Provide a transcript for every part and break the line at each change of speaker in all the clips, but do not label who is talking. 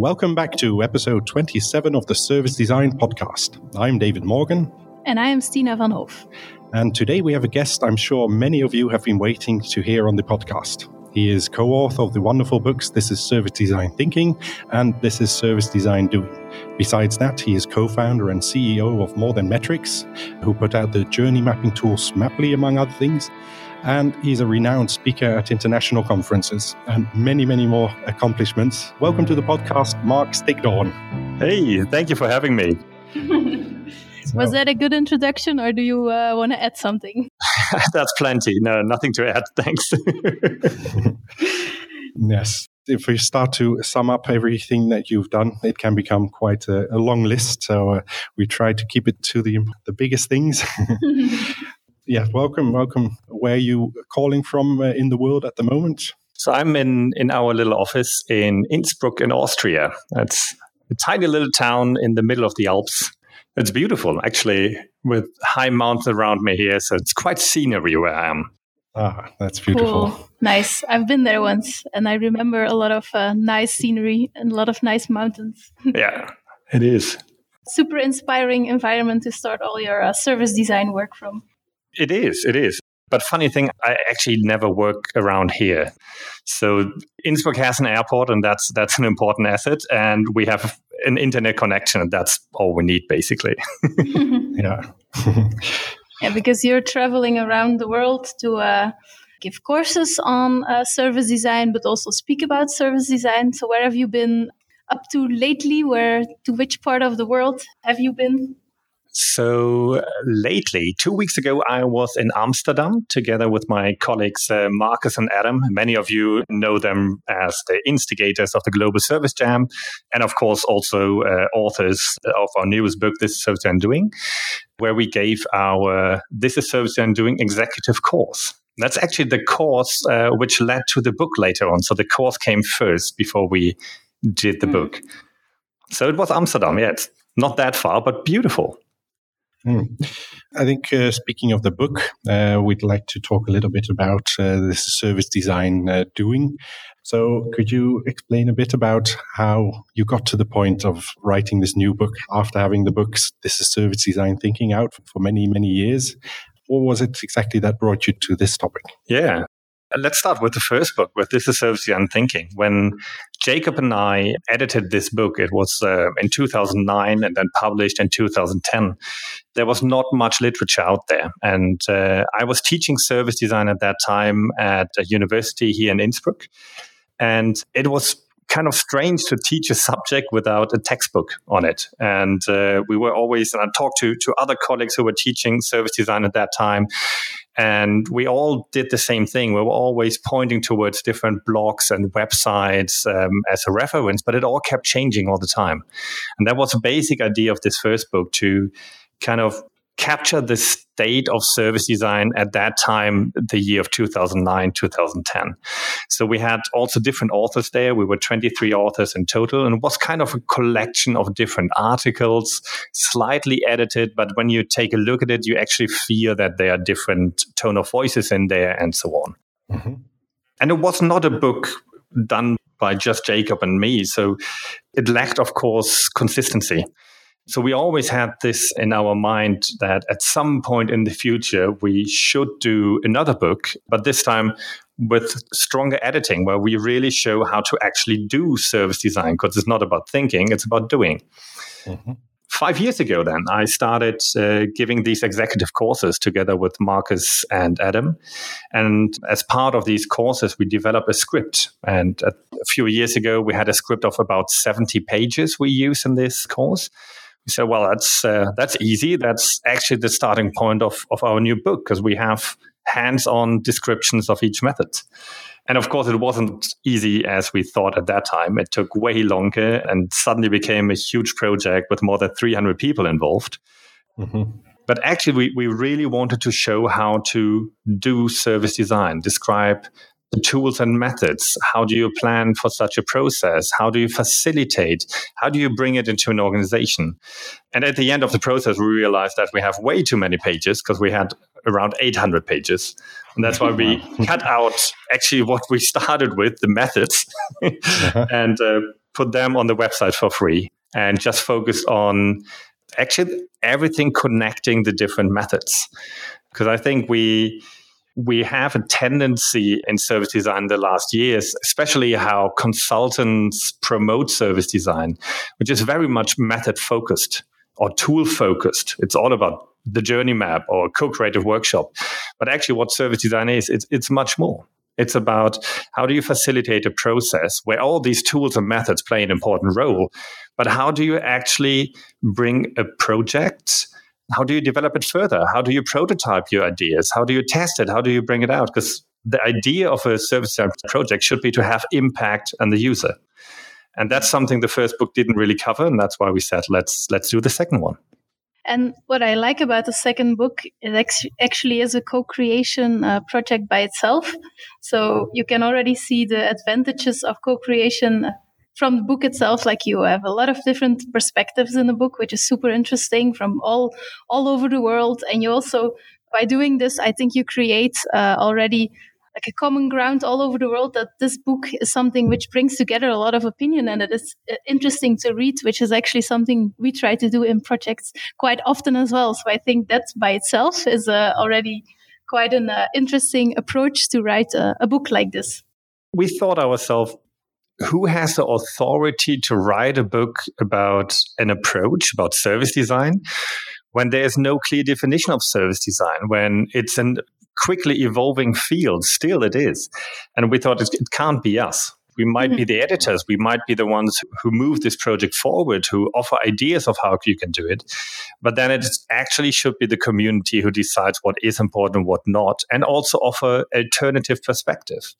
Welcome back to episode 27 of the Service Design Podcast. I'm David Morgan.
And I am Stina van Hoof.
And today we have a guest I'm sure many of you have been waiting to hear on the podcast. He is co author of the wonderful books This is Service Design Thinking and This is Service Design Doing. Besides that, he is co founder and CEO of More Than Metrics, who put out the journey mapping tool Smaply, among other things. And he's a renowned speaker at international conferences and many, many more accomplishments. Welcome to the podcast, Marc Stickdorn.
Hey, thank you for having me.
Was that a good introduction, or do you uh, want to add something?
That's plenty. No, nothing to add. Thanks.
yes. If we start to sum up everything that you've done, it can become quite a, a long list. So uh, we try to keep it to the the biggest things. Yeah, welcome, welcome. Where are you calling from uh, in the world at the moment?
So I'm in in our little office in Innsbruck in Austria. That's a tiny little town in the middle of the Alps. It's beautiful, actually, with high mountains around me here. So it's quite scenery where I am.
Ah, that's beautiful.
Cool. Nice. I've been there once, and I remember a lot of uh, nice scenery and a lot of nice mountains.
yeah, it is.
Super inspiring environment to start all your uh, service design work from.
It is. It is. But funny thing, I actually never work around here. So Innsbruck has an airport, and that's that's an important asset. And we have an internet connection, and that's all we need, basically.
yeah.
yeah, because you're traveling around the world to uh, give courses on uh, service design, but also speak about service design. So where have you been up to lately? Where to which part of the world have you been?
So lately, two weeks ago, I was in Amsterdam together with my colleagues uh, Markus and Adam. Many of you know them as the instigators of the Global Service Jam, and of course, also uh, authors of our newest book, This is Service Jam Doing, where we gave our This is Service Jam Doing executive course. That's actually the course uh, which led to the book later on. So the course came first before we did the mm. book. So it was Amsterdam. Yeah, it's not that far, but beautiful.
Mm. I think, uh, speaking of the book, uh, we'd like to talk a little bit about uh, this service design uh, doing. So, could you explain a bit about how you got to the point of writing this new book after having the books This is Service Design Thinking out for many, many years? What was it exactly that brought you to this topic?
Yeah, Let's start with the first book, with This is Service Design Thinking. When Jakob and I edited this book, it was uh, in 2009 and then published in 2010. There was not much literature out there. And uh, I was teaching service design at that time at a university here in Innsbruck. And it was kind of strange to teach a subject without a textbook on it. And uh, we were always, and I talked to, to other colleagues who were teaching service design at that time, and we all did the same thing. We were always pointing towards different blogs and websites um, as a reference, but it all kept changing all the time. And that was a basic idea of this first book to kind of capture the state of service design at that time, the year of 2009, 2010. So we had also different authors there. We were 23 authors in total, and it was kind of a collection of different articles, slightly edited. But when you take a look at it, you actually feel that there are different tone of voices in there and so on. Mm-hmm. And it was not a book done by just Jakob and me. So it lacked, of course, consistency. So we always had this in our mind that at some point in the future, we should do another book, but this time with stronger editing, where we really show how to actually do service design, because it's not about thinking, it's about doing. Mm-hmm. Five years ago, then, I started uh, giving these executive courses together with Markus and Adam. And as part of these courses, we developed a script. And a few years ago, we had a script of about 70 pages we use in this course. Said, well, that's uh, that's easy. That's actually the starting point of, of our new book because we have hands-on descriptions of each method. And of course, it wasn't easy as we thought at that time. It took way longer and suddenly became a huge project with more than 300 people involved. Mm-hmm. But actually, we, we really wanted to show how to do service design, describe the tools and methods. How do you plan for such a process? How do you facilitate? How do you bring it into an organization? And at the end of the process, we realized that we have way too many pages because we had around 800 pages. And that's why we cut out actually what we started with, the methods, uh-huh. and uh, put them on the website for free and just focused on actually everything connecting the different methods. Because I think we we have a tendency in service design the last years, especially how consultants promote service design, which is very much method focused or tool focused. It's all about the journey map or co-creative workshop. But actually what service design is, it's, it's much more. It's about how do you facilitate a process where all these tools and methods play an important role, but how do you actually bring a project how do you develop it further? How do you prototype your ideas? How do you test it? How do you bring it out? Because the idea of a service project should be to have impact on the user. And that's something the first book didn't really cover, and that's why we said let's let's do the second one.
And what I like about the second book, it actually is a co-creation uh, project by itself. So you can already see the advantages of co-creation from the book itself like you have a lot of different perspectives in the book which is super interesting from all all over the world. And you also by doing this i think you create uh, already like a common ground all over the world that this book is something which brings together a lot of opinion and it is uh, interesting to read which is actually something we try to do in projects quite often as well. So i think that by itself is uh, already quite an uh, interesting approach to write a, a book like this.
We thought ourselves who has the authority to write a book about an approach, about service design, when there's no clear definition of service design, when it's a quickly evolving field? Still, it is. And we thought it, it can't be us. We might mm-hmm. be the editors. We might be the ones who move this project forward, who offer ideas of how you can do it. But then it actually should be the community who decides what is important, what not, and also offer alternative perspective.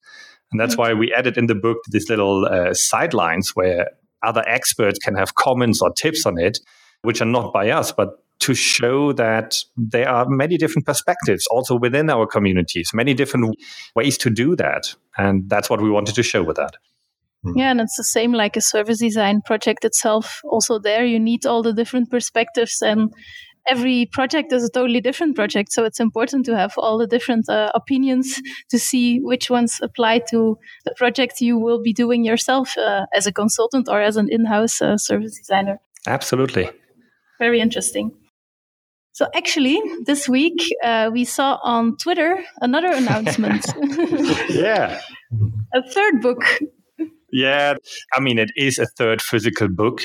And that's why we added in the book these little uh, sidelines where other experts can have comments or tips on it, which are not by us, but to show that there are many different perspectives also within our communities, many different ways to do that. And that's what we wanted to show with that.
Hmm. Yeah, and it's the same like a service design project itself. Also, there you need all the different perspectives and every project is a totally different project. So it's important to have all the different uh, opinions to see which ones apply to the project you will be doing yourself uh, as a consultant or as an in house uh, service designer.
Absolutely.
Very interesting. So actually, this week uh, we saw on Twitter another announcement.
yeah.
a third book
yeah, I mean, it is a third physical book.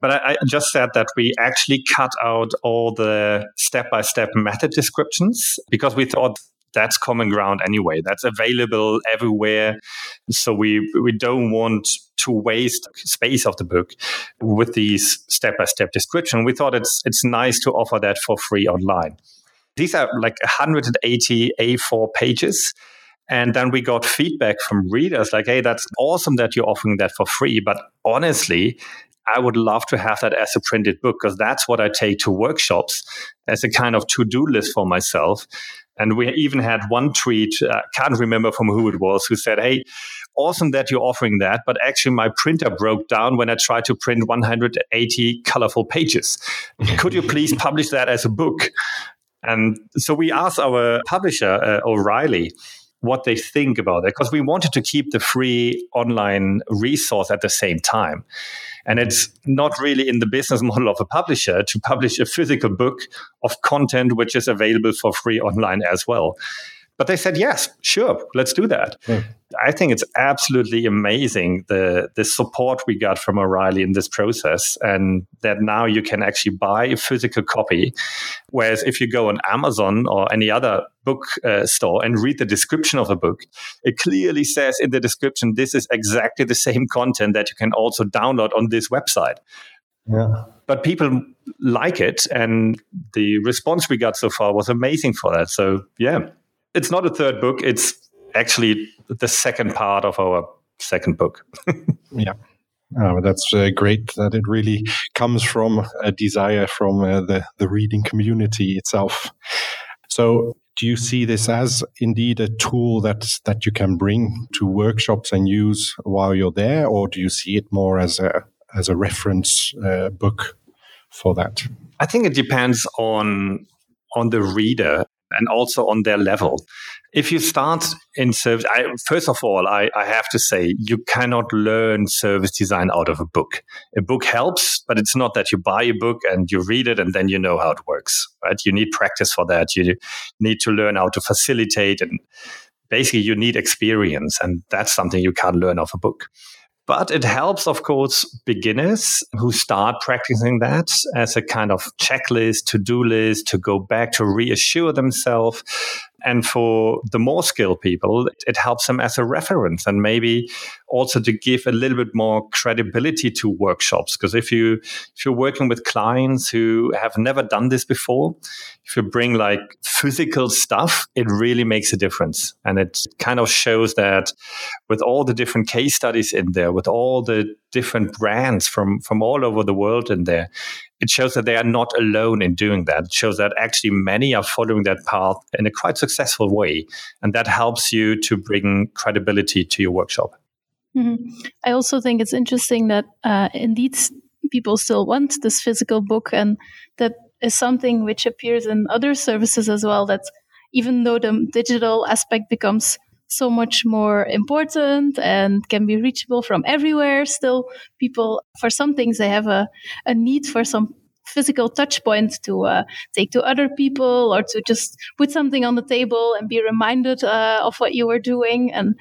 But I, I, just said that we actually cut out all the step by step method descriptions because we thought that's common ground anyway. That's available everywhere. So we, we don't want to waste space of the book with these step by step description. We thought it's, it's nice to offer that for free online. These are like 180 A4 pages. And then we got feedback from readers like, hey, that's awesome that you're offering that for free. But honestly, I would love to have that as a printed book because that's what I take to workshops as a kind of to do list for myself. And we even had one tweet, I uh, can't remember from who it was, who said, Hey, awesome that you're offering that, but actually my printer broke down when I tried to print 180 colorful pages. Could you please publish that as a book? And so we asked our publisher, uh, O'Reilly, what they think about it because we wanted to keep the free online resource at the same time. And it's not really in the business model of a publisher to publish a physical book of content which is available for free online as well. But they said, yes, sure, let's do that. Mm. I think it's absolutely amazing the the support we got from O'Reilly in this process, and that now you can actually buy a physical copy. Whereas if you go on Amazon or any other book uh, store and read the description of a book, it clearly says in the description this is exactly the same content that you can also download on this website. Yeah. But people like it, and the response we got so far was amazing for that. So yeah, it's not a third book. It's actually the second part of our second book.
yeah. Oh, that's uh, great that it really comes from a desire from uh, the, the reading community itself. So, do you see this as indeed a tool that that you can bring to workshops and use while you're there, or do you see it more as a as a reference uh, book for that?
I think it depends on on the reader and also on their level. If you start in service, I, first of all, I, I have to say you cannot learn service design out of a book. A book helps, but it's not that you buy a book and you read it and then you know how it works, right? You need practice for that. You need to learn how to facilitate and basically you need experience and that's something you can't learn off a book. But it helps, of course, beginners who start practicing that as a kind of checklist, to do list, to go back to reassure themselves. And for the more skilled people, it helps them as a reference and maybe also to give a little bit more credibility to workshops. Because if you if you're working with clients who have never done this before, if you bring like physical stuff, it really makes a difference. And it kind of shows that with all the different case studies in there, with all the different brands from from all over the world in there, it shows that they are not alone in doing that. It shows that actually many are following that path in a quite successful way. And that helps you to bring credibility to your workshop.
Mm-hmm. I also think it's interesting that uh, indeed people still want this physical book, and that is something which appears in other services as well. That even though the digital aspect becomes so much more important and can be reachable from everywhere. Still, people, for some things, they have a, a need for some physical touch point to uh, take to other people or to just put something on the table and be reminded uh, of what you were doing. And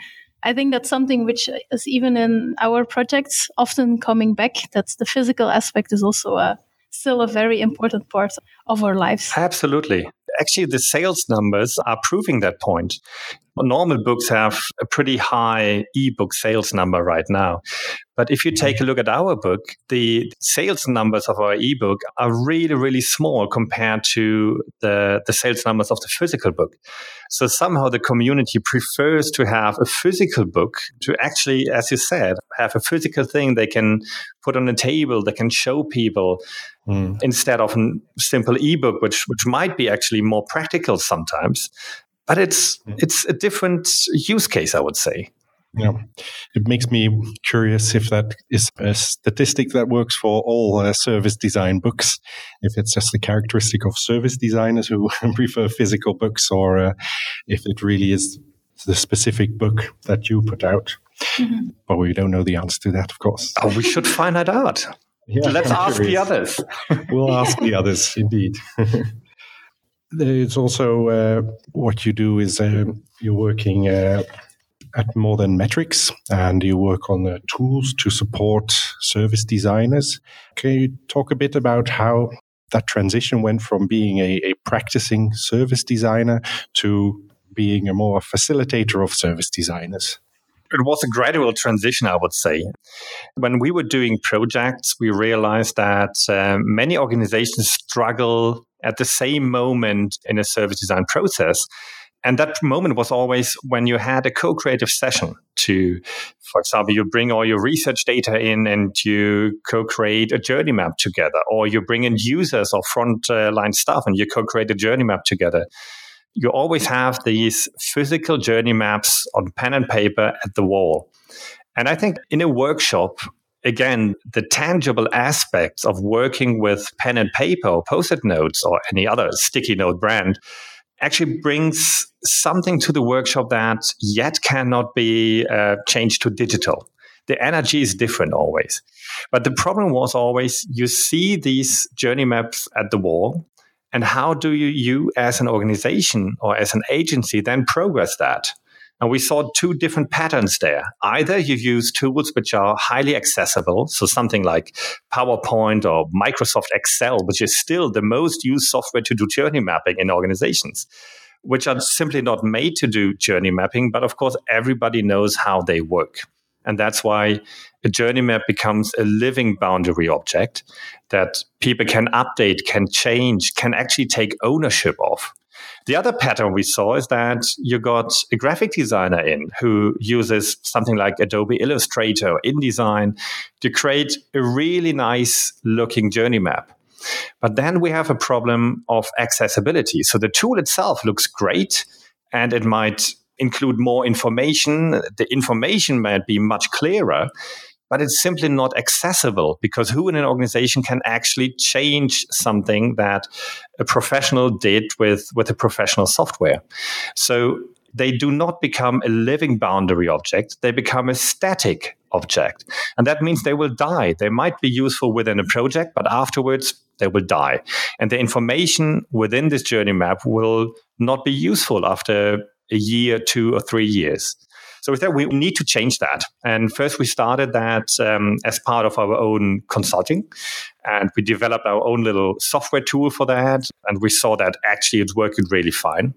I think that's something which is even in our projects often coming back. That's the physical aspect is also a, uh, still a very important part of our lives.
Absolutely actually the sales numbers are proving that point. Normal books have a pretty high ebook sales number right now. But if you take a look at our book, the sales numbers of our ebook are really, really small compared to the, the sales numbers of the physical book. So somehow the community prefers to have a physical book to actually, as you said, have a physical thing they can put on the table, they can show people mm. instead of a simple ebook, which, which might be actually more practical sometimes. But it's, mm. it's a different use case, I would say.
Yeah, it makes me curious if that is a statistic that works for all uh, service design books. If it's just a characteristic of service designers who prefer physical books, or uh, if it really is the specific book that you put out. Mm-hmm. But we don't know the answer to that, of course.
Oh, we should find that out. Yeah, Let's I'm ask curious. the others.
we'll ask the others, indeed. There's also uh, what you do is uh, you're working uh, at More Than Metrics, and you work on the tools to support service designers. Can you talk a bit about how that transition went from being a, a practicing service designer to being a more facilitator of service designers?
It was a gradual transition, I would say. When we were doing projects, we realized that uh, many organizations struggle at the same moment in a service design process and that moment was always when you had a co-creative session to, for example, you bring all your research data in and you co-create a journey map together, or you bring in users or frontline staff and you co-create a journey map together. You always have these physical journey maps on pen and paper at the wall. And I think in a workshop, again, the tangible aspects of working with pen and paper or post-it notes or any other sticky note brand actually brings something to the workshop that yet cannot be uh, changed to digital. The energy is different always. But the problem was always you see these journey maps at the wall, and how do you, you as an organization or as an agency then progress that? And we saw two different patterns there. Either you use tools which are highly accessible, so something like PowerPoint or Microsoft Excel, which is still the most used software to do journey mapping in organizations, which are simply not made to do journey mapping, but of course, everybody knows how they work. And that's why a journey map becomes a living boundary object that people can update, can change, can actually take ownership of. The other pattern we saw is that you got a graphic designer in who uses something like Adobe Illustrator or InDesign to create a really nice looking journey map. But then we have a problem of accessibility. So the tool itself looks great and it might include more information. The information might be much clearer. But it's simply not accessible because who in an organization can actually change something that a professional did with, with a professional software? So they do not become a living boundary object, they become a static object. And that means they will die. They might be useful within a project, but afterwards they will die. And the information within this journey map will not be useful after a year, two, or three years. So with that, we need to change that. And first, we started that um, as part of our own consulting, and we developed our own little software tool for that. And we saw that actually it's working really fine.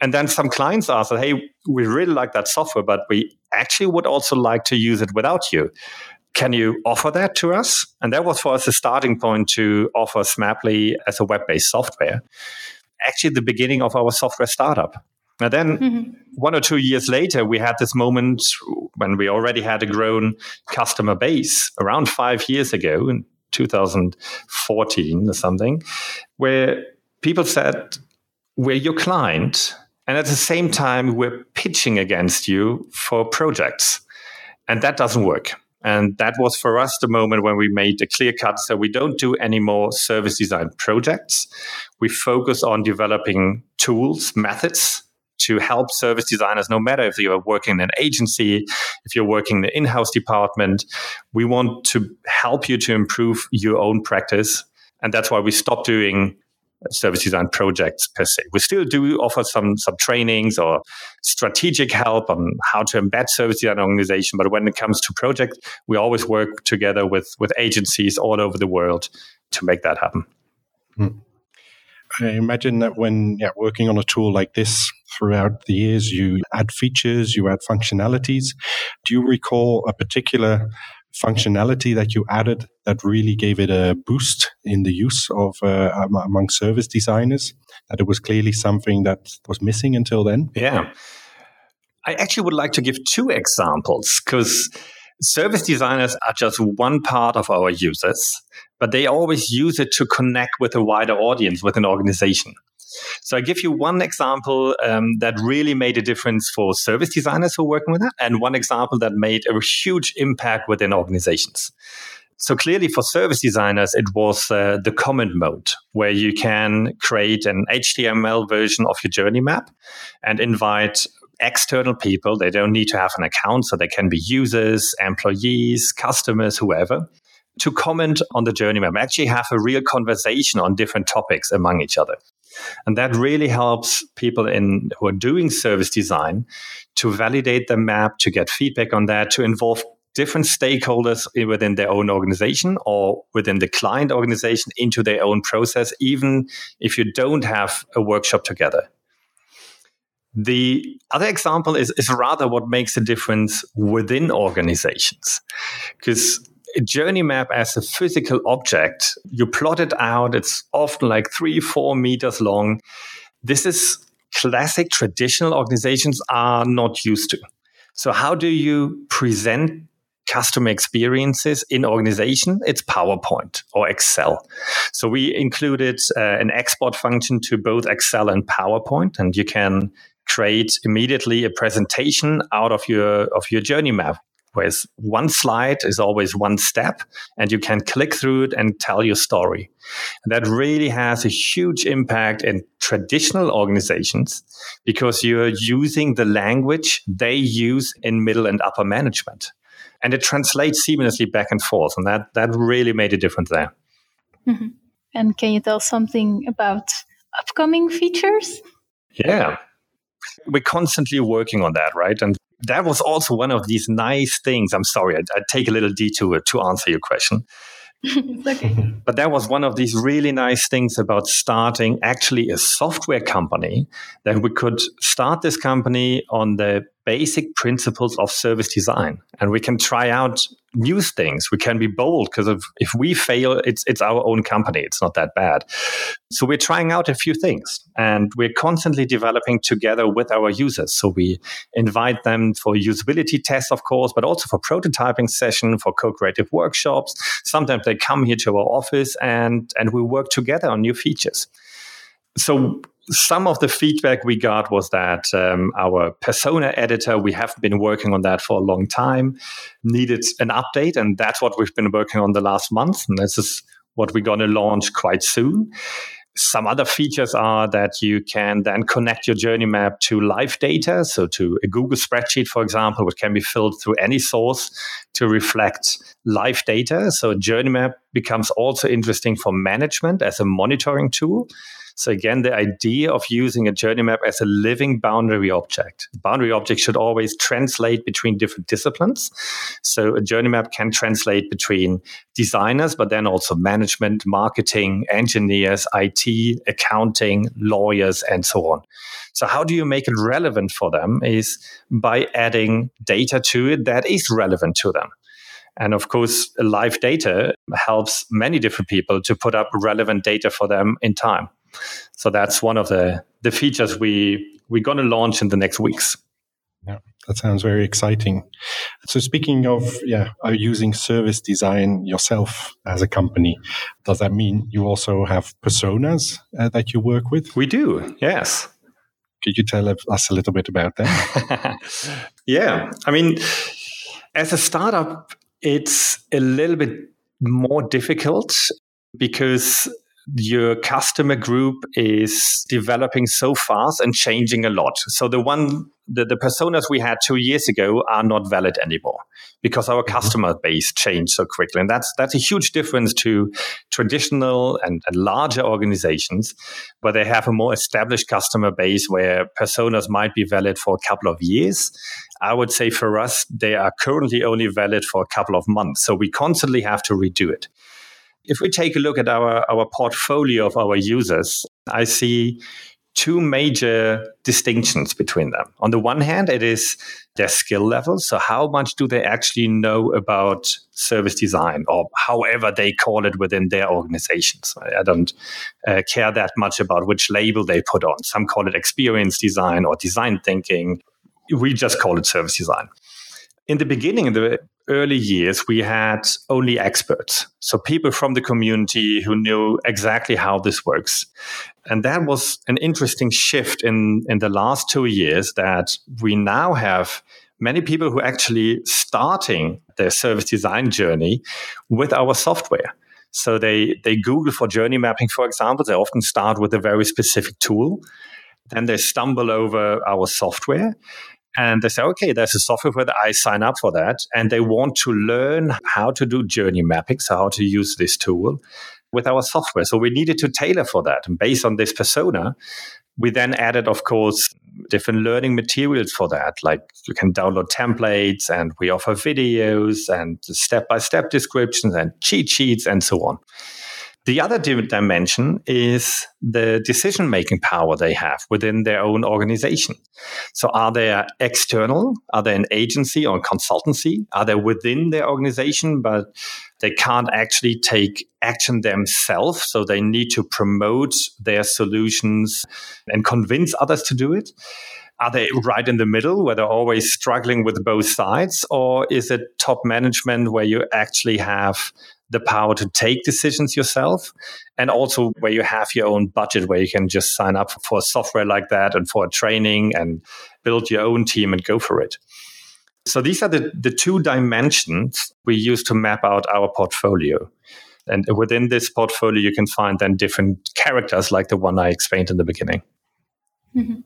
And then some clients asked, "Hey, we really like that software, but we actually would also like to use it without you." Can you offer that to us? And that was for us a starting point to offer Smaply as a web based software. Actually, the beginning of our software startup. And then mm-hmm. one or two years later, we had this moment when we already had a grown customer base around five years ago in 2014 or something, where people said, We're your client. And at the same time, we're pitching against you for projects. And that doesn't work. And that was for us the moment when we made a clear cut. So we don't do any more service design projects. We focus on developing tools, methods to help service designers, no matter if you're working in an agency, if you're working in the in house department. We want to help you to improve your own practice. And that's why we stopped doing service design projects per se. We still do offer some some trainings or strategic help on how to embed service design organization. But when it comes to projects, we always work together with with agencies all over the world to make that happen. Hmm.
I imagine that when yeah, working on a tool like this throughout the years, you add features, you add functionalities. Do you recall a particular functionality that you added that really gave it a boost in the use of uh, among service designers? That it was clearly something that was missing until then?
Yeah. I actually would like to give two examples because service designers are just one part of our users, but they always use it to connect with a wider audience, with an organization. So I give you one example um, that really made a difference for service designers who are working with that, and one example that made a huge impact within organizations. So clearly, for service designers, it was uh, the comment mode, where you can create an HTML version of your journey map and invite external people. They don't need to have an account, so they can be users, employees, customers, whoever, to comment on the journey map. Actually, have a real conversation on different topics among each other. And that really helps people in who are doing service design to validate the map, to get feedback on that, to involve different stakeholders within their own organization or within the client organization into their own process, even if you don't have a workshop together. The other example is, is rather what makes a difference within organizations. Because a journey map as a physical object, you plot it out, it's often like three, four meters long. This is classic traditional organizations are not used to. So, how do you present customer experiences in organization? It's PowerPoint or Excel. So, we included uh, an export function to both Excel and PowerPoint, and you can create immediately a presentation out of your of your journey map Whereas one slide is always one step and you can click through it and tell your story. And that really has a huge impact in traditional organizations because you're using the language they use in middle and upper management. And it translates seamlessly back and forth. And that, that really made a difference there.
Mm-hmm. And can you tell something about upcoming features?
Yeah. We're constantly working on that, right? And that was also one of these nice things. I'm sorry, I, I take a little detour to answer your question. okay. But that was one of these really nice things about starting actually a software company that we could start this company on the basic principles of service design. And we can try out new things. We can be bold because if we fail it's it's our own company. It's not that bad. So we're trying out a few things and we're constantly developing together with our users. So we invite them for usability tests of course but also for prototyping session for co-creative workshops. Sometimes they come here to our office and and we work together on new features. So some of the feedback we got was that um, our persona editor, we have been working on that for a long time, needed an update. And that's what we've been working on the last month. And this is what we're going to launch quite soon. Some other features are that you can then connect your journey map to live data, so to a Google spreadsheet, for example, which can be filled through any source to reflect live data. So journey map becomes also interesting for management as a monitoring tool. So again, the idea of using a journey map as a living boundary object. Boundary object should always translate between different disciplines. So a journey map can translate between designers, but then also management, marketing, engineers, IT, accounting, lawyers, and so on. So how do you make it relevant for them is by adding data to it that is relevant to them. And of course, live data helps many different people to put up relevant data for them in time. So that's one of the, the features we, we're going to launch in the next weeks.
Yeah, that sounds very exciting. So speaking of yeah, using service design yourself as a company, does that mean you also have personas uh, that you work with?
We do, yes.
Could you tell us a little bit about that?
yeah, I mean, as a startup, it's a little bit more difficult because your customer group is developing so fast and changing a lot. So the one the, the personas we had two years ago are not valid anymore because our mm-hmm. customer base changed so quickly. And that's that's a huge difference to traditional and, and larger organizations where they have a more established customer base where personas might be valid for a couple of years. I would say for us, they are currently only valid for a couple of months. So we constantly have to redo it. If we take a look at our, our portfolio of our users, I see two major distinctions between them. On the one hand, it is their skill level. So, how much do they actually know about service design or however they call it within their organizations? I don't uh, care that much about which label they put on. Some call it experience design or design thinking. We just call it service design. In the beginning, in the early years, we had only experts. So people from the community who knew exactly how this works. And that was an interesting shift in, in the last two years that we now have many people who actually starting their service design journey with our software. So they, they Google for journey mapping, for example. They often start with a very specific tool. Then they stumble over our software and they say, okay, there's a software where I sign up for that. And they want to learn how to do journey mapping, so how to use this tool with our software. So we needed to tailor for that. And based on this persona, we then added, of course, different learning materials for that. Like you can download templates and we offer videos and step by step descriptions and cheat sheets and so on. The other dimension is the decision making power they have within their own organization. So, are they external? Are they an agency or a consultancy? Are they within their organization, but they can't actually take action themselves? So, they need to promote their solutions and convince others to do it? Are they right in the middle where they're always struggling with both sides? Or is it top management where you actually have the power to take decisions yourself and also where you have your own budget where you can just sign up for software like that and for training and build your own team and go for it. So these are the, the two dimensions we use to map out our portfolio. And within this portfolio you can find then different characters like the one i explained in the beginning.
Mm-hmm.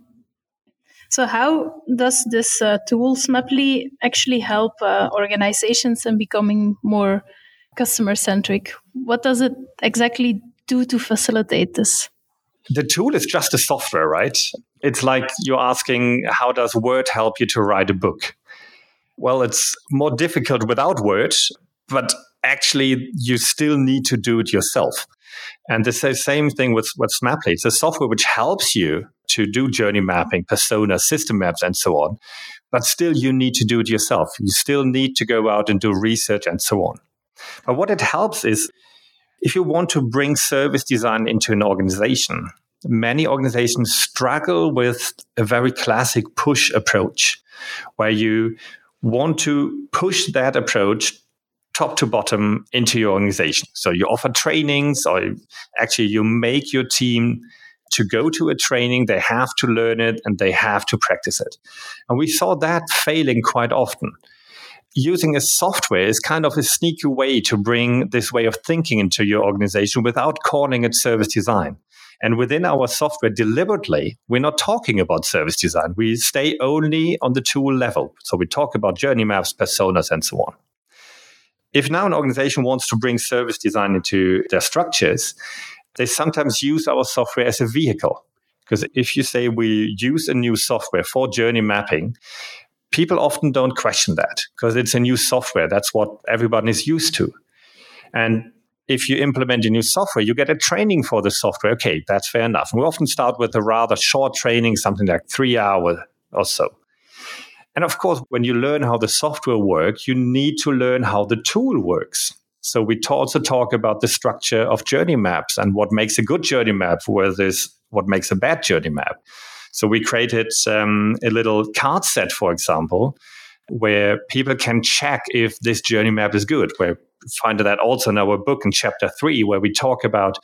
So, how does this uh, tool Smaply actually help uh, organizations in becoming more customer centric. What does it exactly do to facilitate this?
The tool is just a software, right? It's like you're asking, how does Word help you to write a book? Well, it's more difficult without Word, but actually, you still need to do it yourself. And the same thing with, with Smaply. It's a software which helps you to do journey mapping, persona, system maps, and so on. But still, you need to do it yourself. You still need to go out and do research and so on. But what it helps is if you want to bring service design into an organization, many organizations struggle with a very classic push approach where you want to push that approach top to bottom into your organization. So you offer trainings or actually you make your team to go to a training, they have to learn it, and they have to practice it. And we saw that failing quite often. Using a software is kind of a sneaky way to bring this way of thinking into your organization without calling it service design. And within our software, deliberately, we're not talking about service design. We stay only on the tool level. So we talk about journey maps, personas, and so on. If now an organization wants to bring service design into their structures, they sometimes use our software as a vehicle. Because if you say we use a new software for journey mapping, people often don't question that because it's a new software. That's what everybody is used to. And if you implement a new software, you get a training for the software. Okay, that's fair enough. And we often start with a rather short training, something like three hours or so. And of course, when you learn how the software works, you need to learn how the tool works. So we also talk about the structure of journey maps and what makes a good journey map versus what makes a bad journey map. So we created um, a little card set, for example, where people can check if this journey map is good. We find that also in our book in chapter three, where we talk about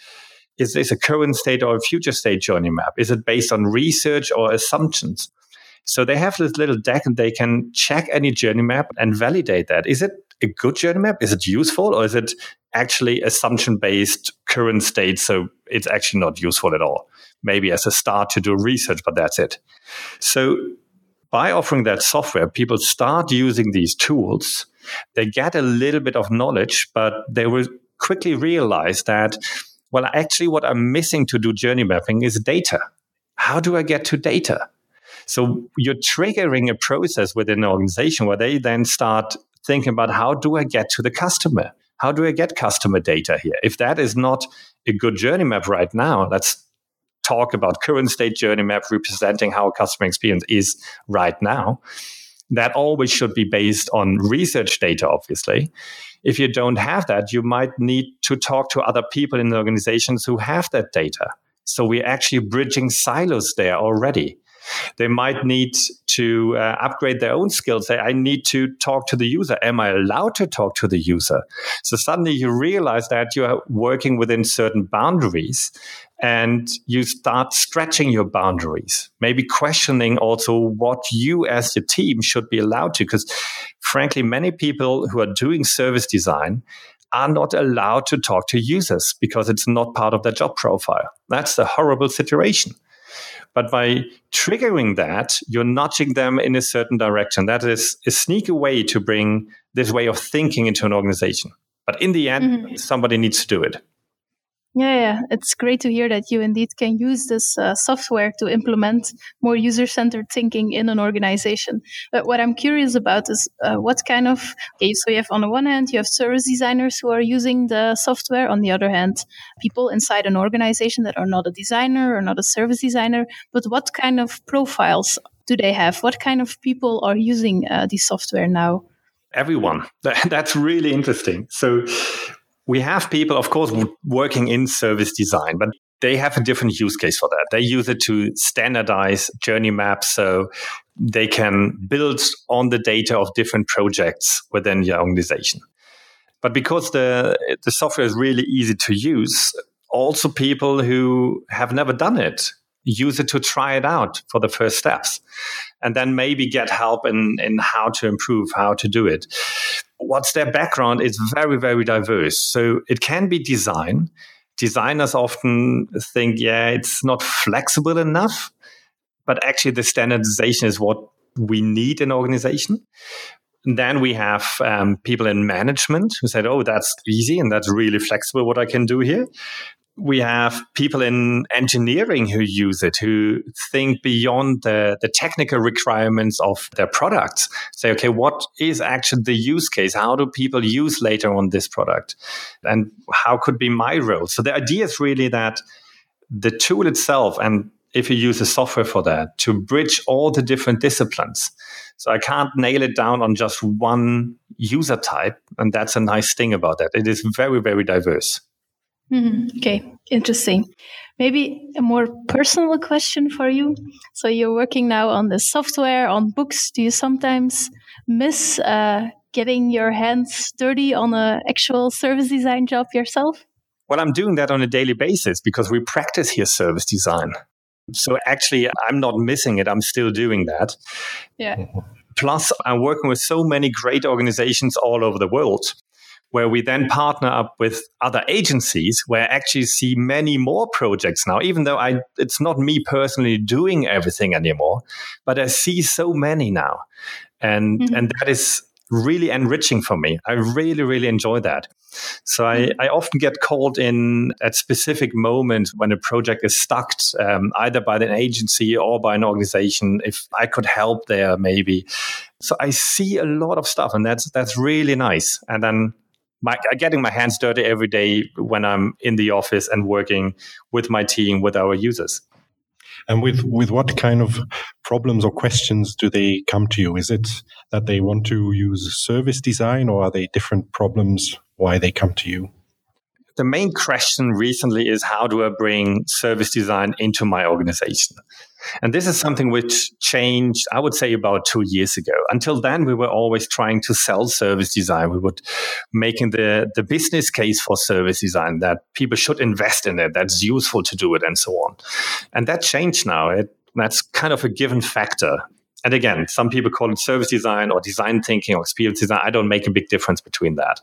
is this a current state or a future state journey map? Is it based on research or assumptions? So they have this little deck and they can check any journey map and validate that. Is it a good journey map? Is it useful or is it actually assumption based current state? So it's actually not useful at all. Maybe as a start to do research, but that's it. So by offering that software, people start using these tools. They get a little bit of knowledge, but they will quickly realize that, well, actually, what I'm missing to do journey mapping is data. How do I get to data? So you're triggering a process within an organization where they then start thinking about how do I get to the customer? How do I get customer data here? If that is not a good journey map right now, let's talk about current state journey map representing how customer experience is right now. That always should be based on research data, obviously. If you don't have that, you might need to talk to other people in the organizations who have that data. So we're actually bridging silos there already. They might need to uh, upgrade their own skills. Say, I need to talk to the user. Am I allowed to talk to the user? So suddenly you realize that you are working within certain boundaries and you start stretching your boundaries, maybe questioning also what you as the team should be allowed to. Because frankly, many people who are doing service design are not allowed to talk to users because it's not part of their job profile. That's a horrible situation. But by triggering that, you're nudging them in a certain direction. That is a sneaky way to bring this way of thinking into an organization. But in the end, mm-hmm. somebody needs to do it.
Yeah, yeah, it's great to hear that you indeed can use this uh, software to implement more user centered thinking in an organization. But what I'm curious about is uh, what kind of, okay, so you have on the one hand, you have service designers who are using the software. On the other hand, people inside an organization that are not a designer or not a service designer. But what kind of profiles do they have? What kind of people are using uh, the software now?
Everyone. That's really interesting. So we have people, of course, working in service design, but they have a different use case for that. They use it to standardize journey maps so they can build on the data of different projects within your organization. But because the, the software is really easy to use, also people who have never done it use it to try it out for the first steps and then maybe get help in, in how to improve, how to do it what's their background is very, very diverse. So it can be design. Designers often think, yeah, it's not flexible enough, but actually the standardization is what we need in organization. Then we have um, people in management who said, "Oh, that's easy and that's really flexible. What I can do here." We have people in engineering who use it, who think beyond the, the technical requirements of their products. Say, okay, what is actually the use case? How do people use later on this product? And how could be my role? So the idea is really that the tool itself, and if you use the software for that, to bridge all the different disciplines. So I can't nail it down on just one user type. And that's a nice thing about that. It is very, very diverse.
Mm-hmm. Okay, interesting. Maybe a more personal question for you. So you're working now on the software, on books. Do you sometimes miss uh, getting your hands dirty on an actual service design job yourself?
Well, I'm doing that on a daily basis because we practice here service design. So actually, I'm not missing it. I'm still doing that.
Yeah.
Plus, I'm working with so many great organizations all over the world where we then partner up with other agencies where I actually see many more projects now, even though I, it's not me personally doing everything anymore, but I see so many now. And, mm-hmm. and that is really enriching for me. I really, really enjoy that. So I, mm-hmm. I often get called in at specific moments when a project is stuck, um, either by an agency or by an organization. If I could help there, maybe. So I see a lot of stuff, and that's that's really nice. And then my, getting my hands dirty every day when I'm in the office and working with my team, with our users.
And with, with what kind of problems or questions do they come to you? Is it that they want to use service design or are they different problems why they come to you?
The main question recently is how do I bring service design into my organization? And this is something which changed, I would say, about two years ago. Until then, we were always trying to sell service design. We would making the, the business case for service design that people should invest in it, that's useful to do it, and so on. And that changed now. It, that's kind of a given factor. And again, some people call it service design or design thinking or experience design. I don't make a big difference between that.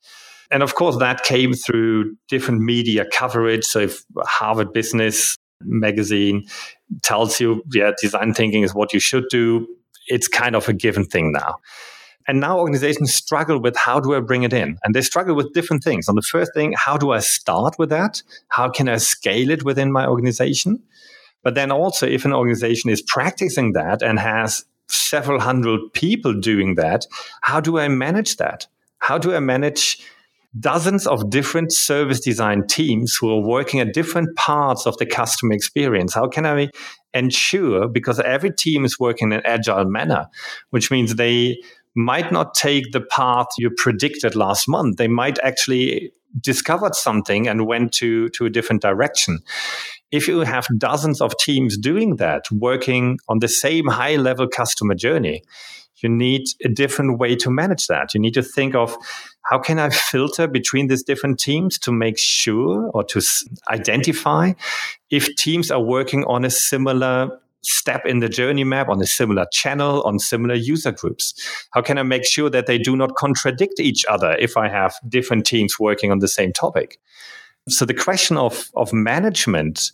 And of course, that came through different media coverage. So, if Harvard Business magazine tells you, yeah, design thinking is what you should do, it's kind of a given thing now. And now organizations struggle with how do I bring it in? And they struggle with different things. On the first thing, how do I start with that? How can I scale it within my organization? But then also, if an organization is practicing that and has several hundred people doing that, how do I manage that? How do I manage dozens of different service design teams who are working at different parts of the customer experience. How can I ensure, because every team is working in an agile manner, which means they might not take the path you predicted last month. They might actually discovered something and went to, to a different direction. If you have dozens of teams doing that, working on the same high level customer journey, you need a different way to manage that. You need to think of how can I filter between these different teams to make sure or to identify if teams are working on a similar step in the journey map on a similar channel on similar user groups how can i make sure that they do not contradict each other if i have different teams working on the same topic so the question of of management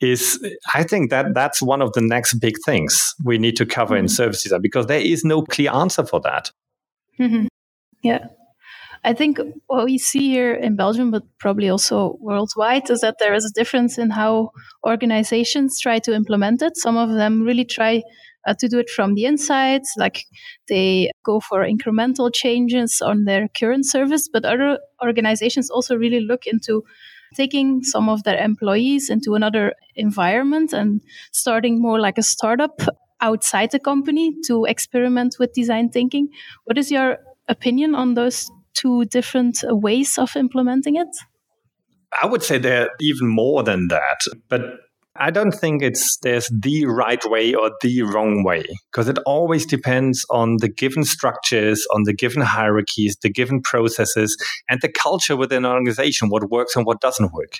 is I think that that's one of the next big things we need to cover mm-hmm. in services because there is no clear answer for that.
Mm-hmm. Yeah. I think what we see here in Belgium, but probably also worldwide, is that there is a difference in how organizations try to implement it. Some of them really try uh, to do it from the inside, like they go for incremental changes on their current service, but other organizations also really look into taking some of their employees into another environment and starting more like a startup outside the company to experiment with design thinking. What is your opinion on those two different ways of implementing it?
I would say there are even more than that. But I don't think it's there's the right way or the wrong way because it always depends on the given structures, on the given hierarchies, the given processes, and the culture within an organization, what works and what doesn't work.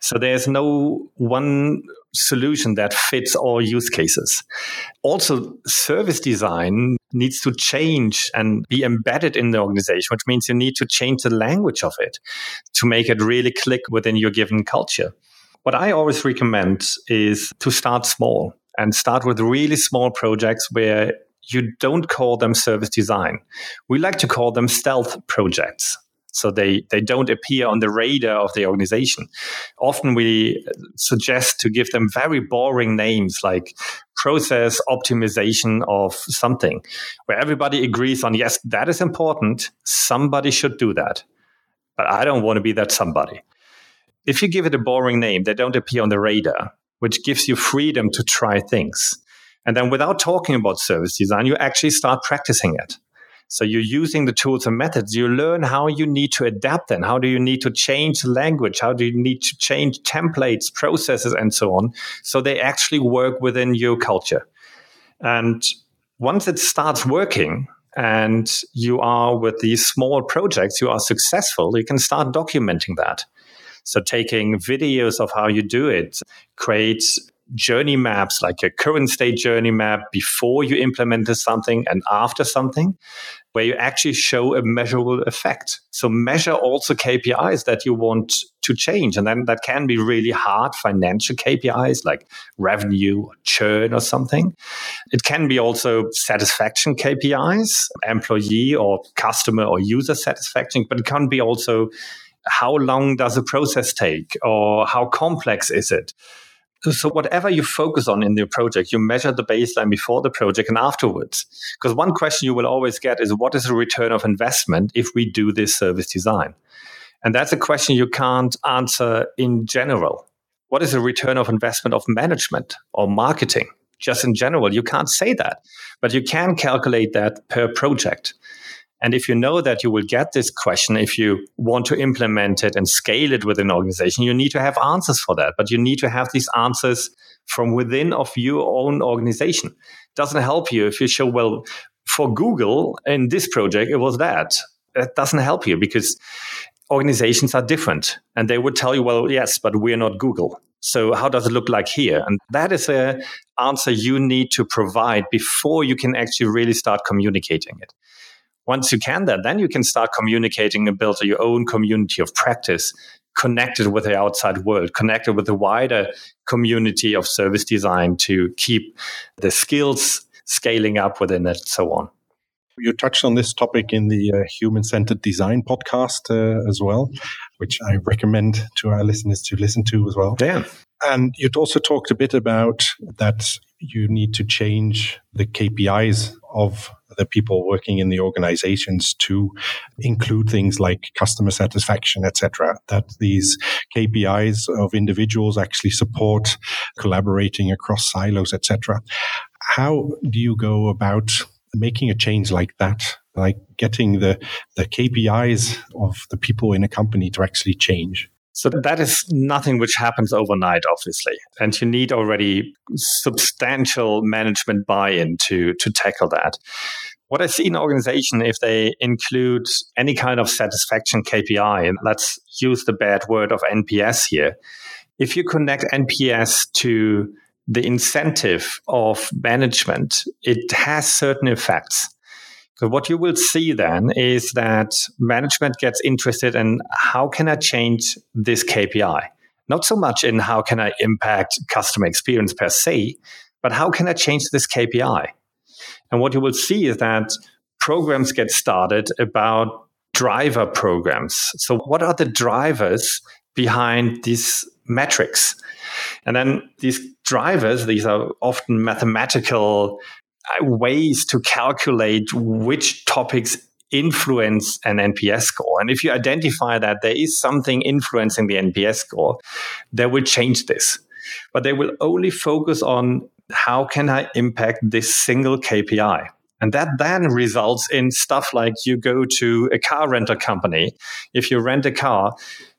So there's no one solution that fits all use cases. Also, service design needs to change and be embedded in the organization, which means you need to change the language of it to make it really click within your given culture. What I always recommend is to start small and start with really small projects where you don't call them service design. We like to call them stealth projects. So they, they don't appear on the radar of the organization. Often we uh, suggest to give them very boring names like process optimization of something, where everybody agrees on, yes, that is important. Somebody should do that. But I don't want to be that somebody. If you give it a boring name, they don't appear on the radar, which gives you freedom to try things. And then without talking about service design, you actually start practicing it. So you're using the tools and methods. You learn how you need to adapt them. How do you need to change language? How do you need to change templates, processes, and so on? So they actually work within your culture. And once it starts working, and you are with these small projects, you are successful, you can start documenting that. So taking videos of how you do it, create journey maps, like a current state journey map before you implemented something and after something, where you actually show a measurable effect. So measure also KPIs that you want to change. And then that can be really hard financial KPIs like revenue, or churn, or something. It can be also satisfaction KPIs, employee or customer or user satisfaction, but it can be also how long does a process take or how complex is it? So whatever you focus on in your project, you measure the baseline before the project and afterwards. Because one question you will always get is what is the return of investment if we do this service design? And that's a question you can't answer in general. What is the return of investment of management or marketing? Just in general, you can't say that, but you can calculate that per project. And if you know that you will get this question, if you want to implement it and scale it within an organization, you need to have answers for that. But you need to have these answers from within of your own organization. Doesn't help you if you show, well, for Google in this project, it was that. That doesn't help you because organizations are different. And they would tell you, well, yes, but we're not Google. So how does it look like here? And that is a answer you need to provide before you can actually really start communicating it once you can that, then you can start communicating and build your own community of practice connected with the outside world, connected with the wider community of service design to keep the skills scaling up within it, so on.
You touched on this topic in the uh, Human Centered Design podcast uh, as well, which I recommend to our listeners to listen to as well.
Yeah.
And you'd also talked a bit about that you need to change the KPIs of the people working in the organizations to include things like customer satisfaction, etc. That these KPIs of individuals actually support collaborating across silos, etc. How do you go about making a change like that? Like getting the, the KPIs of the people in a company to actually change?
So that is nothing which happens overnight, obviously. And you need already substantial management buy-in to, to tackle that. What I see in organization, if they include any kind of satisfaction KPI, and let's use the bad word of NPS here. If you connect NPS to the incentive of management, it has certain effects. So what you will see then is that management gets interested in how can I change this KPI? Not so much in how can I impact customer experience per se, but how can I change this KPI? And what you will see is that programs get started about driver programs. So, what are the drivers behind these metrics? And then these drivers, these are often mathematical Uh, ways to calculate which topics influence an NPS score. And if you identify that there is something influencing the NPS score, they will change this. But they will only focus on how can I impact this single KPI? And that then results in stuff like you go to a car rental company. If you rent a car,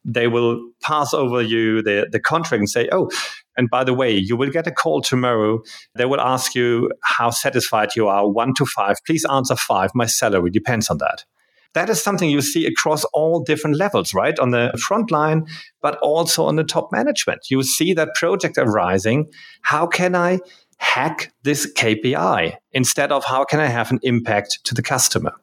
they will pass over you the, the contract and say, oh, and by the way, you will get a call tomorrow. They will ask you how satisfied you are, one to five. Please answer five. My salary depends on that. That is something you see across all different levels, right? On the front line, but also on the top management. You see that project arising. How can I hack this KPI instead of how can I have an impact to the customer?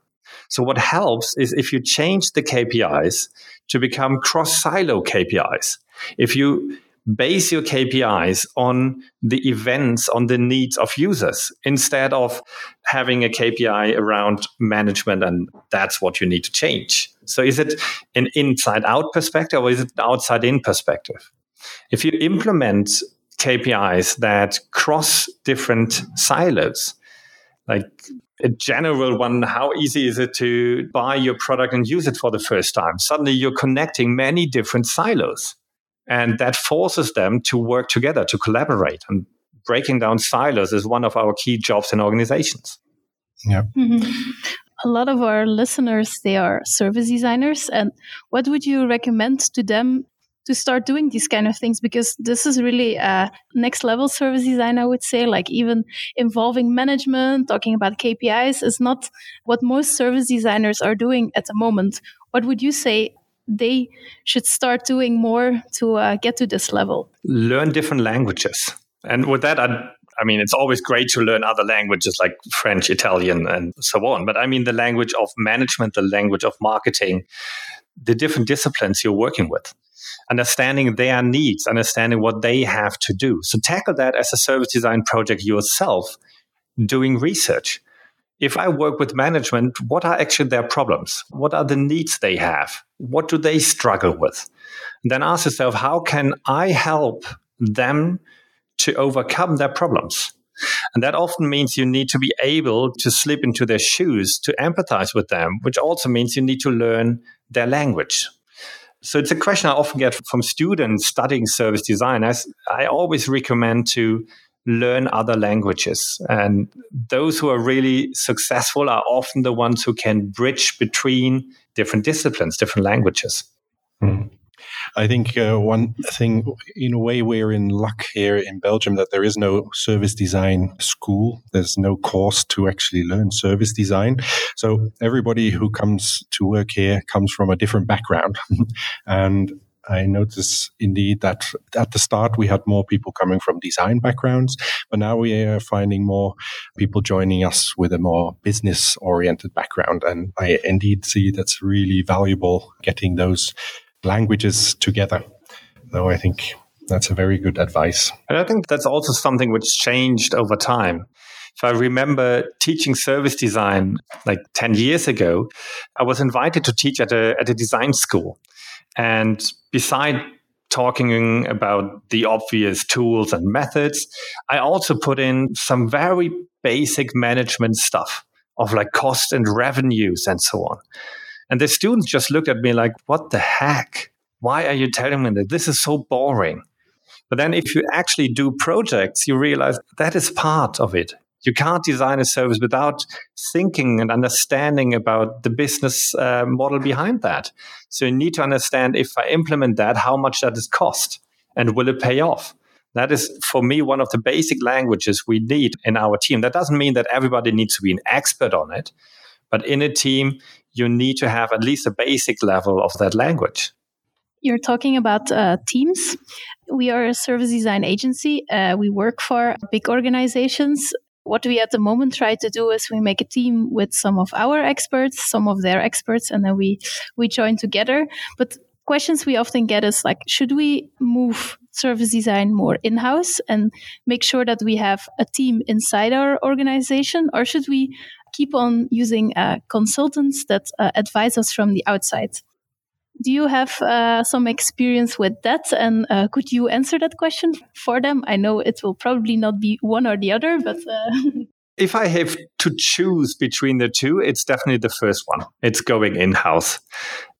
So what helps is if you change the KPIs to become cross silo KPIs. If you base your KPIs on the events, on the needs of users, instead of having a KPI around management and that's what you need to change. So is it an inside out perspective or is it an outside in perspective? If you implement KPIs that cross different silos, like a general one how easy is it to buy your product and use it for the first time suddenly you're connecting many different silos and that forces them to work together, to collaborate. And breaking down silos is one of our key jobs in organizations.
Yeah. Mm-hmm.
A lot of our listeners, they are service designers. And what would you recommend to them to start doing these kind of things because this is really a next level service design i would say like even involving management talking about kpis is not what most service designers are doing at the moment what would you say they should start doing more to uh, get to this level?
Learn different languages. And with that, I'd, I mean, it's always great to learn other languages like French, Italian, and so on. But I mean, the language of management, the language of marketing, the different disciplines you're working with understanding their needs, understanding what they have to do. So tackle that as a service design project yourself, doing research. If I work with management, what are actually their problems? What are the needs they have? What do they struggle with? And then ask yourself, how can I help them to overcome their problems? And that often means you need to be able to slip into their shoes to empathize with them, which also means you need to learn their language. So it's a question I often get from students studying service design. As I always recommend to learn other languages. And those who are really successful are often the ones who can bridge between different disciplines, different languages.
Mm. I think uh, one thing, in a way, we're in luck here in Belgium that there is no service design school. There's no course to actually learn service design. So everybody who comes to work here comes from a different background. and I notice indeed that at the start we had more people coming from design backgrounds, but now we are finding more people joining us with a more business oriented background. And I indeed see that's really valuable getting those languages together. So I think that's a very good advice.
And I think that's also something which changed over time. If I remember teaching service design like 10 years ago, I was invited to teach at a, at a design school. And beside talking about the obvious tools and methods, I also put in some very basic management stuff of like cost and revenues and so on. And the students just looked at me like, what the heck? Why are you telling me that? This is so boring. But then if you actually do projects, you realize that is part of it. You can't design a service without thinking and understanding about the business uh, model behind that. So you need to understand if I implement that, how much that is cost and will it pay off? That is, for me, one of the basic languages we need in our team. That doesn't mean that everybody needs to be an expert on it, but in a team, you need to have at least a basic level of that language.
You're talking about uh, teams. We are a service design agency. Uh, we work for big organizations. What we at the moment try to do is we make a team with some of our experts, some of their experts, and then we we join together. But questions we often get is like, should we move service design more in house and make sure that we have a team inside our organization, or should we keep on using uh, consultants that uh, advise us from the outside. Do you have uh, some experience with that? And uh, could you answer that question for them? I know it will probably not be one or the other, but. Uh,
if I have to choose between the two, it's definitely the first one. It's going in house.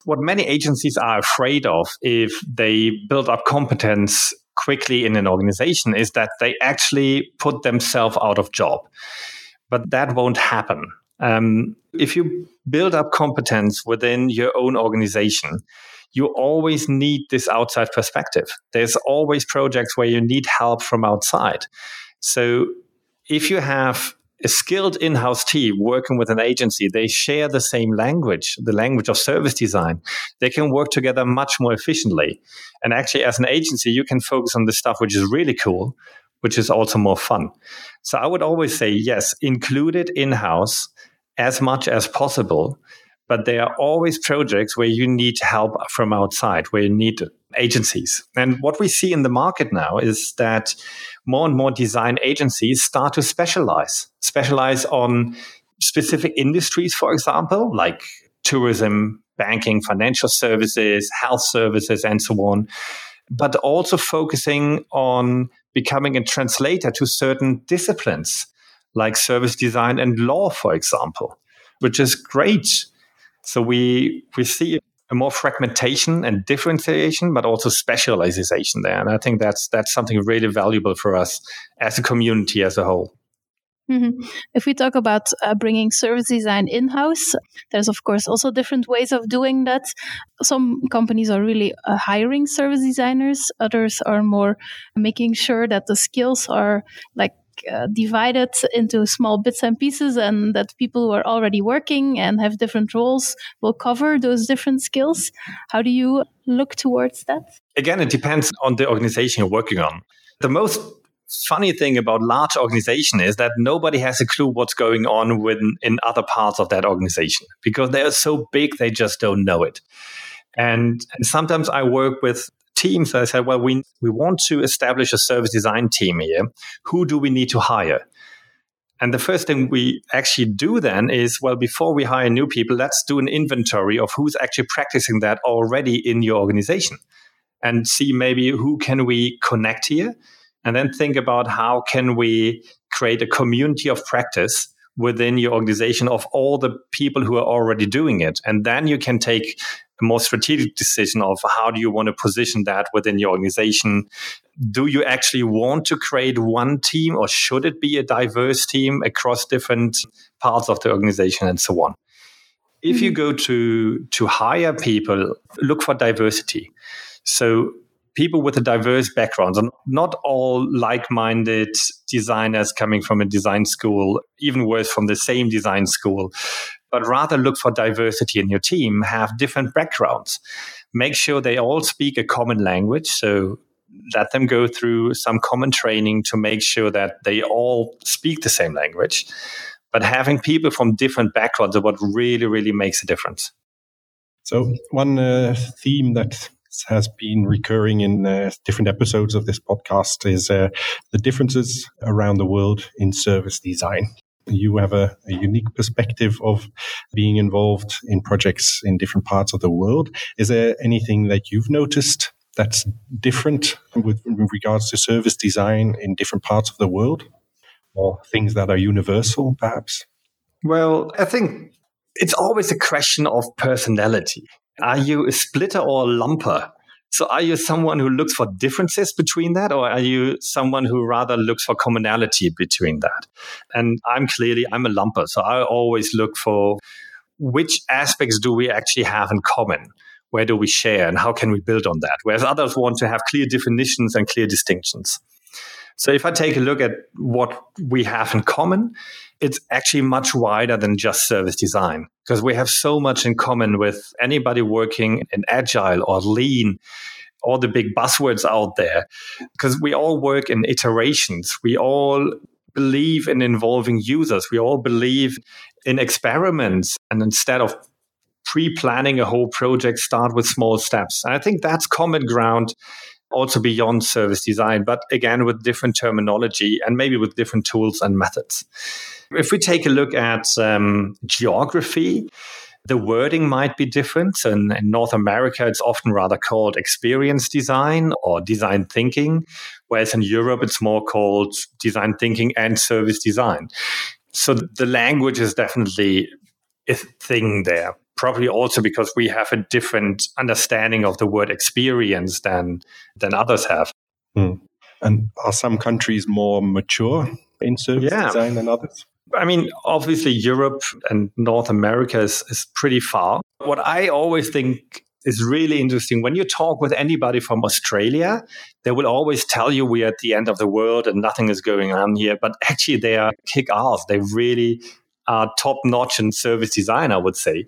What many agencies are afraid of if they build up competence quickly in an organization is that they actually put themselves out of job but that won't happen. Um, if you build up competence within your own organization, you always need this outside perspective. There's always projects where you need help from outside. So if you have a skilled in-house team working with an agency, they share the same language, the language of service design. They can work together much more efficiently. And actually, as an agency, you can focus on the stuff which is really cool, which is also more fun. So I would always say, yes, include it in house as much as possible. But there are always projects where you need help from outside, where you need agencies. And what we see in the market now is that more and more design agencies start to specialize, specialize on specific industries, for example, like tourism, banking, financial services, health services, and so on, but also focusing on becoming a translator to certain disciplines like service design and law, for example, which is great. So we we see a more fragmentation and differentiation, but also specialization there. And I think that's that's something really valuable for us as a community as a whole.
Mm-hmm. If we talk about uh, bringing service design in house, there's of course also different ways of doing that. Some companies are really uh, hiring service designers, others are more making sure that the skills are like uh, divided into small bits and pieces, and that people who are already working and have different roles will cover those different skills. How do you look towards that?
Again, it depends on the organization you're working on. The most funny thing about large organization is that nobody has a clue what's going on within in other parts of that organization because they are so big they just don't know it. And, and sometimes I work with teams that say, well, we, we want to establish a service design team here. Who do we need to hire? And the first thing we actually do then is, well, before we hire new people, let's do an inventory of who's actually practicing that already in your organization and see maybe who can we connect here and then think about how can we create a community of practice within your organization of all the people who are already doing it. And then you can take a more strategic decision of how do you want to position that within your organization. Do you actually want to create one team or should it be a diverse team across different parts of the organization and so on? If you mm-hmm. go to to hire people look for diversity. So people with a diverse background and not all like-minded designers coming from a design school even worse from the same design school but rather look for diversity in your team have different backgrounds. Make sure they all speak a common language so let them go through some common training to make sure that they all speak the same language. But having people from different backgrounds is what really really makes a difference.
So one uh, theme that has been recurring in uh, different episodes of this podcast is uh, the differences around the world in service design. You have a, a, unique perspective of being involved in projects in different parts of the world. Is there anything that you've noticed that's different with, with regards to service design in different parts of the world? Or things that are universal, perhaps?
Well, I think it's always a question of personality. Are you a splitter or a lumper? So are you someone who looks for differences between that, or are you someone who rather looks for commonality between that? And I'm clearly, I'm a lumper. So I always look for which aspects do we actually have in common? Where do we share and how can we build on that? Whereas others want to have clear definitions and clear distinctions. So if I take a look at what we have in common, it's actually much wider than just service design because we have so much in common with anybody working in agile or lean all the big buzzwords out there because we all work in iterations. We all believe in involving users. We all believe in experiments. And instead of pre-planning a whole project start with small steps. And i think that's common ground also beyond service design but again with different terminology and maybe with different tools and methods if we take a look at um, geography, the wording might be different. In, in, North America, it's often rather called experience design or design thinking, whereas in Europe, it's more called design thinking and service design. So the language is definitely a thing there. Probably also because we have a different understanding of the word experience than than others have.
Hmm. And are some countries more mature in service yeah. design than others?
I mean, obviously, Europe and North America is, is pretty far. What I always think is really interesting when you talk with anybody from Australia, they will always tell you we're at the end of the world and nothing is going on here. But actually, they are kick ass. They really are top notch in service design, I would say.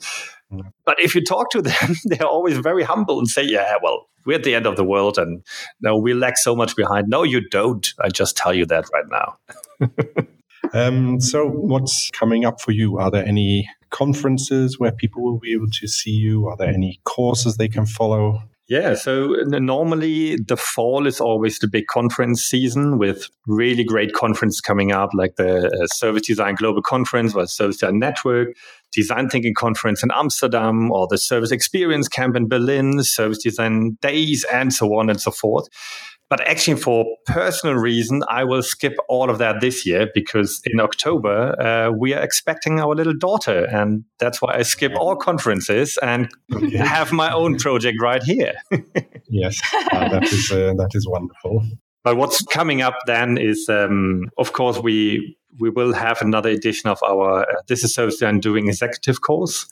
But if you talk to them, they're always very humble and say, yeah, well, we're at the end of the world and no, we lag so much behind. No, you don't. I just tell you that right now.
Um, so, what's coming up for you? Are there any conferences where people will be able to see you? Are there any courses they can follow?
Yeah, so normally the fall is always the big conference season with really great conference coming up, like the uh, Service Design Global Conference or Service Design Network, Design Thinking Conference in Amsterdam, or the Service Experience Camp in Berlin, Service Design Days, and so on and so forth. But actually, for personal reason, I will skip all of that this year because in October uh, we are expecting our little daughter, and that's why I skip all conferences and okay. have my own project right here.
yes, uh, that is uh, that is wonderful.
But what's coming up then is, um, of course, we we will have another edition of our uh, This is Service Design Doing executive course.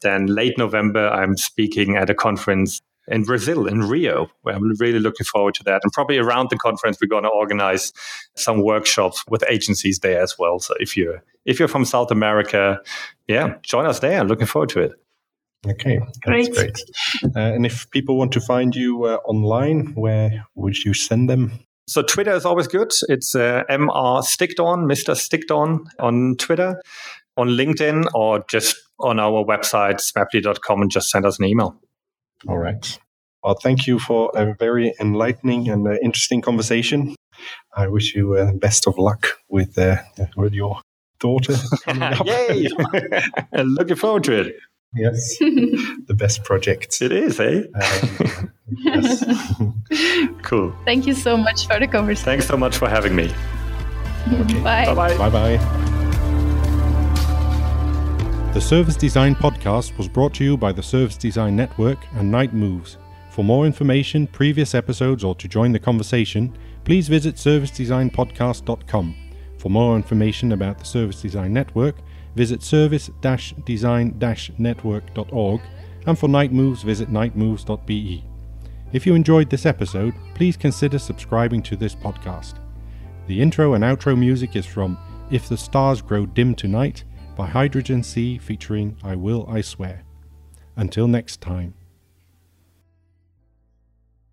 Then late November, I'm speaking at a conference in Brazil, in Rio. I'm really looking forward to that. And probably around the conference, we're going to organize some workshops with agencies there as well. So if you're if you're from South America, yeah, join us there. Looking forward to it.
Okay,
great.
great. Uh, and if people want to find you uh, online, where would you send them?
So Twitter is always good. It's uh, Mr. Stickdorn, Mr. Stickdorn on Twitter, on LinkedIn, or just on our website, smaply.com, and just send us an email.
All right. Well, thank you for a very enlightening and uh, interesting conversation. I wish you uh, best of luck with uh, with your daughter.
Yay! Looking forward to it.
Yes, the best project.
It is, eh? Um, yes. cool.
Thank you so much for the conversation.
Thanks so much for having me.
Okay. Bye.
Bye bye.
Bye bye. The Service Design Podcast was brought to you by the Service Design Network and Knight Moves. For more information, previous episodes, or to join the conversation, please visit servicedesignpodcast.com. For more information about the Service Design Network, visit service-design-network.org, and for Knight Moves, visit knightmoves.be. If you enjoyed this episode, please consider subscribing to this podcast. The intro and outro music is from If the Stars Grow Dim Tonight by Hydrogen Sea featuring I Will, I Swear. Until next time.